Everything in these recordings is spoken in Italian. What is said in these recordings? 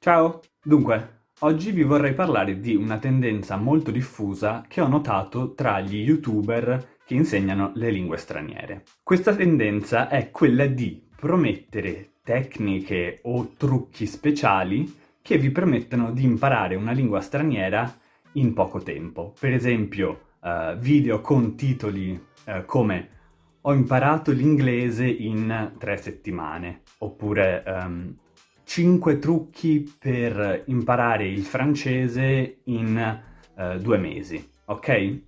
Ciao! Dunque, oggi vi vorrei parlare di una tendenza molto diffusa che ho notato tra gli youtuber che insegnano le lingue straniere. Questa tendenza è quella di promettere tecniche o trucchi speciali che vi permettono di imparare una lingua straniera in poco tempo. Per esempio, uh, video con titoli uh, come Ho imparato l'inglese in tre settimane, oppure um, 5 trucchi per imparare il francese in uh, due mesi, ok?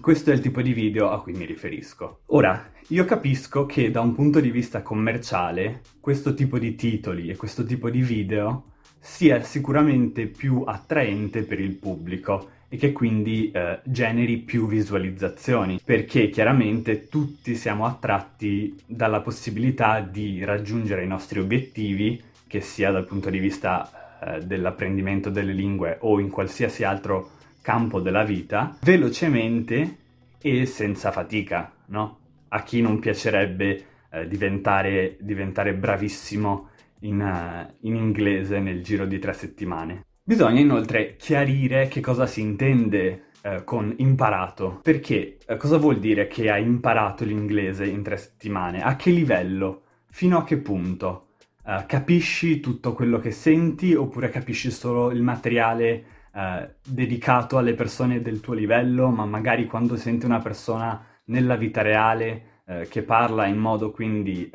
Questo è il tipo di video a cui mi riferisco. Ora, io capisco che da un punto di vista commerciale questo tipo di titoli e questo tipo di video sia sicuramente più attraente per il pubblico e che quindi eh, generi più visualizzazioni, perché chiaramente tutti siamo attratti dalla possibilità di raggiungere i nostri obiettivi che sia dal punto di vista eh, dell'apprendimento delle lingue o in qualsiasi altro campo della vita, velocemente e senza fatica, no? A chi non piacerebbe eh, diventare, diventare, bravissimo in, uh, in inglese nel giro di tre settimane. Bisogna inoltre chiarire che cosa si intende eh, con imparato, perché eh, cosa vuol dire che hai imparato l'inglese in tre settimane? A che livello? Fino a che punto? Uh, capisci tutto quello che senti oppure capisci solo il materiale uh, dedicato alle persone del tuo livello, ma magari quando senti una persona nella vita reale uh, che parla in modo quindi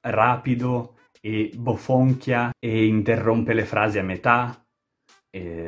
rapido e bofonchia e interrompe le frasi a metà,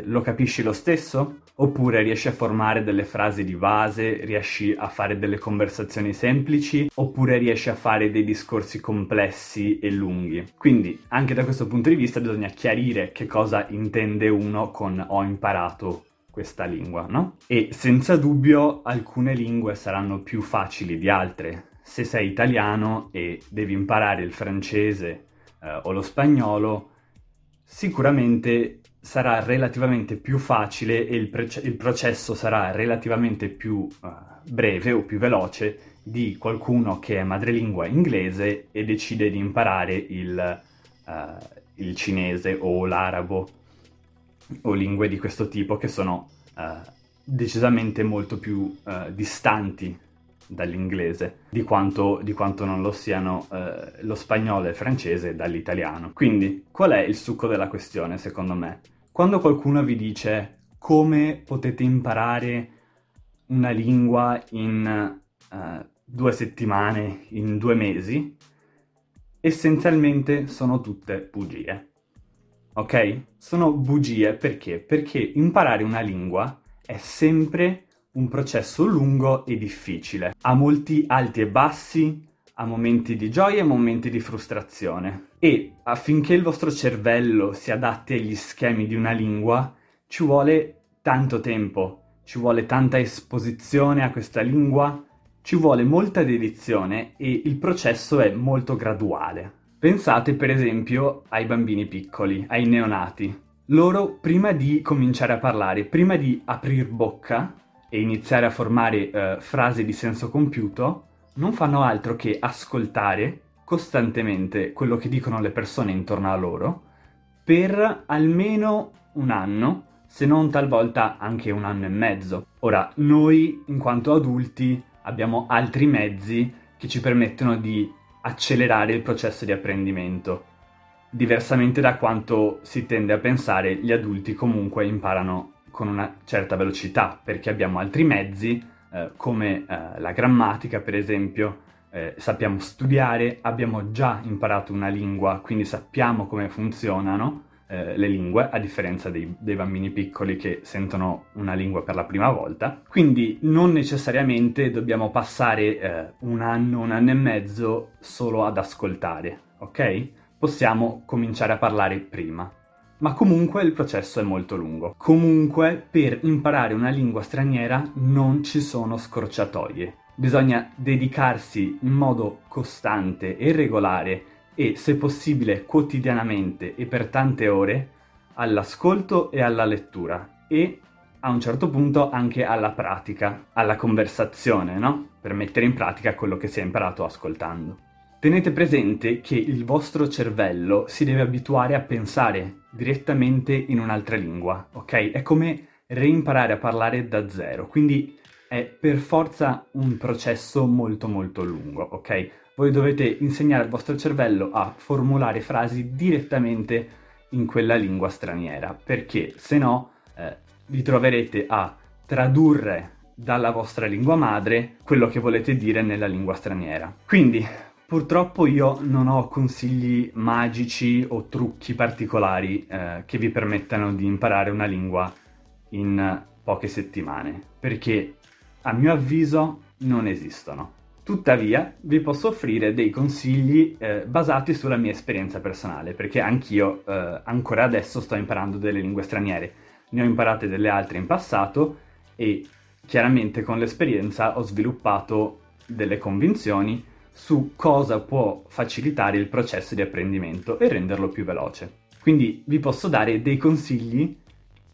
lo capisci lo stesso? Oppure riesci a formare delle frasi di base, riesci a fare delle conversazioni semplici, oppure riesci a fare dei discorsi complessi e lunghi. Quindi, anche da questo punto di vista bisogna chiarire che cosa intende uno con ho imparato questa lingua, no? E senza dubbio alcune lingue saranno più facili di altre. Se sei italiano e devi imparare il francese eh, o lo spagnolo, sicuramente sarà relativamente più facile e il, pre- il processo sarà relativamente più uh, breve o più veloce di qualcuno che è madrelingua inglese e decide di imparare il, uh, il cinese o l'arabo o lingue di questo tipo che sono uh, decisamente molto più distanti dall'inglese di quanto, di quanto, non lo siano eh, lo spagnolo e il francese dall'italiano. Quindi, qual è il succo della questione, secondo me? Quando qualcuno vi dice come potete imparare una lingua in uh, due settimane, in due mesi, essenzialmente sono tutte bugie. Ok? Sono bugie perché? Perché imparare una lingua è sempre un processo lungo e difficile. Ha molti alti e bassi, ha momenti di gioia e momenti di frustrazione. E affinché il vostro cervello si adatti agli schemi di una lingua, ci vuole tanto tempo, ci vuole tanta esposizione a questa lingua, ci vuole molta dedizione e il processo è molto graduale. Pensate per esempio ai bambini piccoli, ai neonati. Loro prima di cominciare a parlare, prima di aprir bocca e iniziare a formare uh, frasi di senso compiuto, non fanno altro che ascoltare costantemente quello che dicono le persone intorno a loro per almeno un anno, se non talvolta anche un anno e mezzo. Ora, noi in quanto adulti abbiamo altri mezzi che ci permettono di accelerare il processo di apprendimento. Diversamente da quanto si tende a pensare, gli adulti comunque imparano con una certa velocità perché abbiamo altri mezzi eh, come eh, la grammatica, per esempio, eh, sappiamo studiare, abbiamo già imparato una lingua, quindi sappiamo come funzionano eh, le lingue, a differenza dei, dei, bambini piccoli che sentono una lingua per la prima volta. Quindi non necessariamente dobbiamo passare eh, un anno, un anno e mezzo solo ad ascoltare, ok? Possiamo cominciare a parlare prima ma comunque il processo è molto lungo. Comunque per imparare una lingua straniera non ci sono scorciatoie. Bisogna dedicarsi in modo costante e regolare e se possibile quotidianamente e per tante ore all'ascolto e alla lettura e a un certo punto anche alla pratica, alla conversazione, no? Per mettere in pratica quello che si è imparato ascoltando. Tenete presente che il vostro cervello si deve abituare a pensare direttamente in un'altra lingua, ok? È come reimparare a parlare da zero, quindi è per forza un processo molto molto lungo, ok? Voi dovete insegnare al vostro cervello a formulare frasi direttamente in quella lingua straniera, perché se no eh, vi troverete a tradurre dalla vostra lingua madre quello che volete dire nella lingua straniera. Quindi Purtroppo io non ho consigli magici o trucchi particolari eh, che vi permettano di imparare una lingua in poche settimane, perché a mio avviso non esistono. Tuttavia vi posso offrire dei consigli eh, basati sulla mia esperienza personale, perché anch'io eh, ancora adesso sto imparando delle lingue straniere. Ne ho imparate delle altre in passato e chiaramente con l'esperienza ho sviluppato delle convinzioni su cosa può facilitare il processo di apprendimento e renderlo più veloce. Quindi vi posso dare dei consigli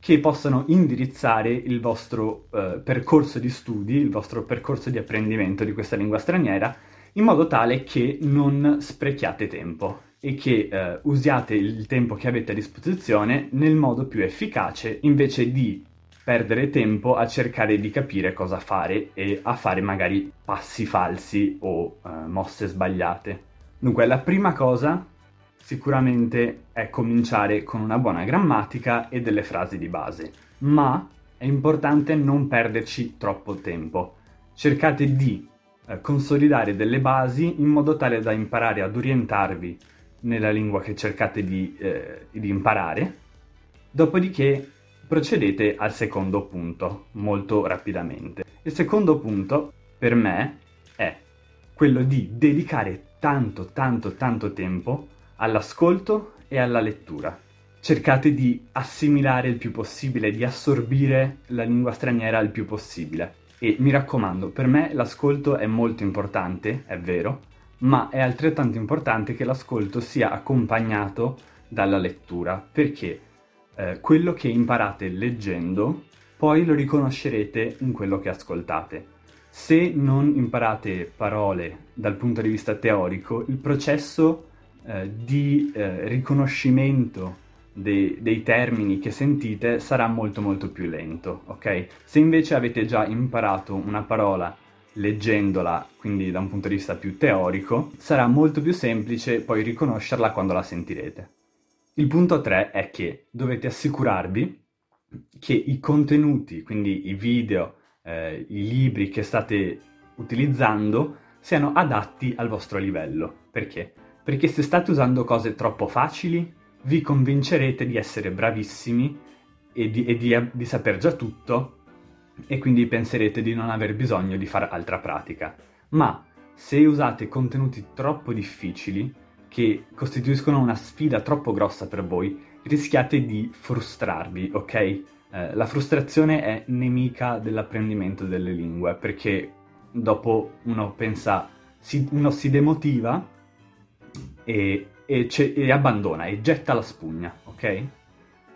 che possono indirizzare il vostro eh, percorso di studi, il vostro percorso di apprendimento di questa lingua straniera, in modo tale che non sprechiate tempo e che eh, usiate il tempo che avete a disposizione nel modo più efficace invece di perdere tempo a cercare di capire cosa fare e a fare magari passi falsi o uh, mosse sbagliate. Dunque, la prima cosa sicuramente è cominciare con una buona grammatica e delle frasi di base, ma è importante non perderci troppo tempo. Cercate di eh, consolidare delle basi in modo tale da imparare ad orientarvi nella lingua che cercate di, eh, di imparare, dopodiché Procedete al secondo punto, molto rapidamente. Il secondo punto, per me, è quello di dedicare tanto, tanto, tanto tempo all'ascolto e alla lettura. Cercate di assimilare il più possibile, di assorbire la lingua straniera il più possibile. E mi raccomando, per me l'ascolto è molto importante, è vero, ma è altrettanto importante che l'ascolto sia accompagnato dalla lettura. Perché? Eh, quello che imparate leggendo, poi lo riconoscerete in quello che ascoltate. Se non imparate parole dal punto di vista teorico, il processo eh, di eh, riconoscimento dei, dei, termini che sentite sarà molto molto più lento, ok? Se invece avete già imparato una parola leggendola, quindi da un punto di vista più teorico, sarà molto più semplice poi riconoscerla quando la sentirete. Il punto 3 è che dovete assicurarvi che i contenuti, quindi i video, eh, i libri che state utilizzando, siano adatti al vostro livello. Perché? Perché se state usando cose troppo facili, vi convincerete di essere bravissimi e di, e di, di saper già tutto e quindi penserete di non aver bisogno di fare altra pratica. Ma se usate contenuti troppo difficili, che costituiscono una sfida troppo grossa per voi, rischiate di frustrarvi, ok? Eh, la frustrazione è nemica dell'apprendimento delle lingue, perché dopo uno pensa, si, uno si demotiva e, e, e, abbandona e getta la spugna, ok?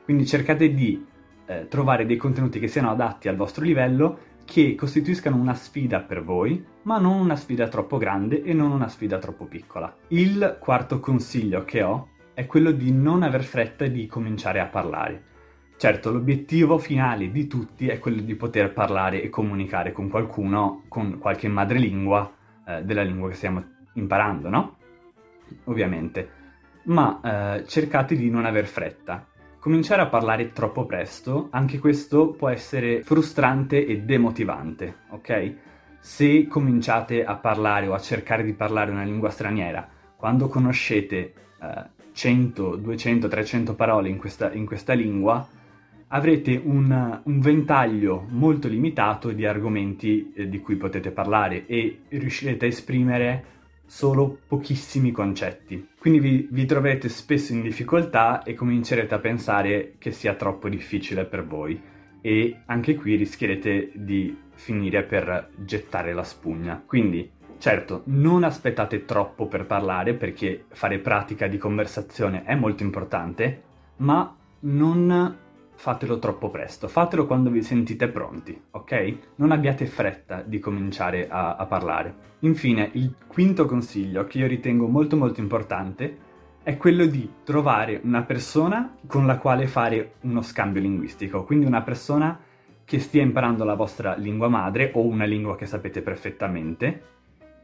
Quindi cercate di eh, trovare dei contenuti che siano adatti al vostro livello che costituiscano una sfida per voi, ma non una sfida troppo grande e non una sfida troppo piccola. Il quarto consiglio che ho è quello di non aver fretta di cominciare a parlare. Certo, l'obiettivo finale di tutti è quello di poter parlare e comunicare con qualcuno, con qualche madrelingua eh, della lingua che stiamo imparando, no? Ovviamente. Ma eh, cercate di non aver fretta Cominciare a parlare troppo presto, anche questo può essere frustrante e demotivante, ok? Se cominciate a parlare o a cercare di parlare una lingua straniera, quando conoscete eh, 100, 200, 300 parole in questa, in questa lingua, avrete un, un, ventaglio molto limitato di argomenti eh, di cui potete parlare e riuscirete a esprimere solo pochissimi concetti. Quindi vi, vi troverete spesso in difficoltà e comincerete a pensare che sia troppo difficile per voi e anche qui rischierete di finire per gettare la spugna. Quindi, certo, non aspettate troppo per parlare perché fare pratica di conversazione è molto importante, ma non fatelo troppo presto, fatelo quando vi sentite pronti, ok? Non abbiate fretta di cominciare a, a parlare. Infine, il quinto consiglio che io ritengo molto molto importante è quello di trovare una persona con la quale fare uno scambio linguistico, quindi una persona che stia imparando la vostra lingua madre o una lingua che sapete perfettamente,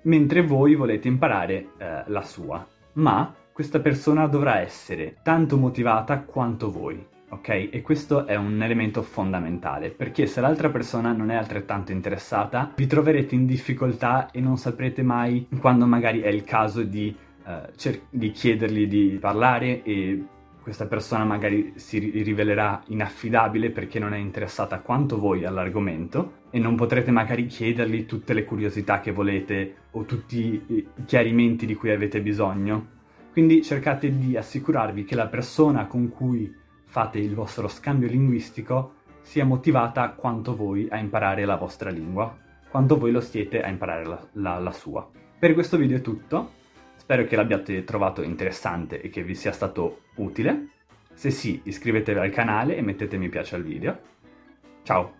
mentre voi volete imparare eh, la sua. Ma questa persona dovrà essere tanto motivata quanto voi, ok? E questo è un elemento fondamentale, perché se l'altra persona non è altrettanto interessata, vi troverete in difficoltà e non saprete mai quando magari è il caso di eh, cer- di chiedergli di parlare e questa persona magari si rivelerà inaffidabile perché non è interessata quanto voi all'argomento e non potrete magari chiedergli tutte le curiosità che volete o tutti i chiarimenti di cui avete bisogno. Quindi cercate di assicurarvi che la persona con cui fate il vostro scambio linguistico sia motivata quanto voi a imparare la vostra lingua, quanto voi lo siete a imparare la, la, la sua. Per questo video è tutto, Spero che l'abbiate trovato interessante e che vi sia stato utile. Se sì, iscrivetevi al canale e mettete mi piace al video. Ciao!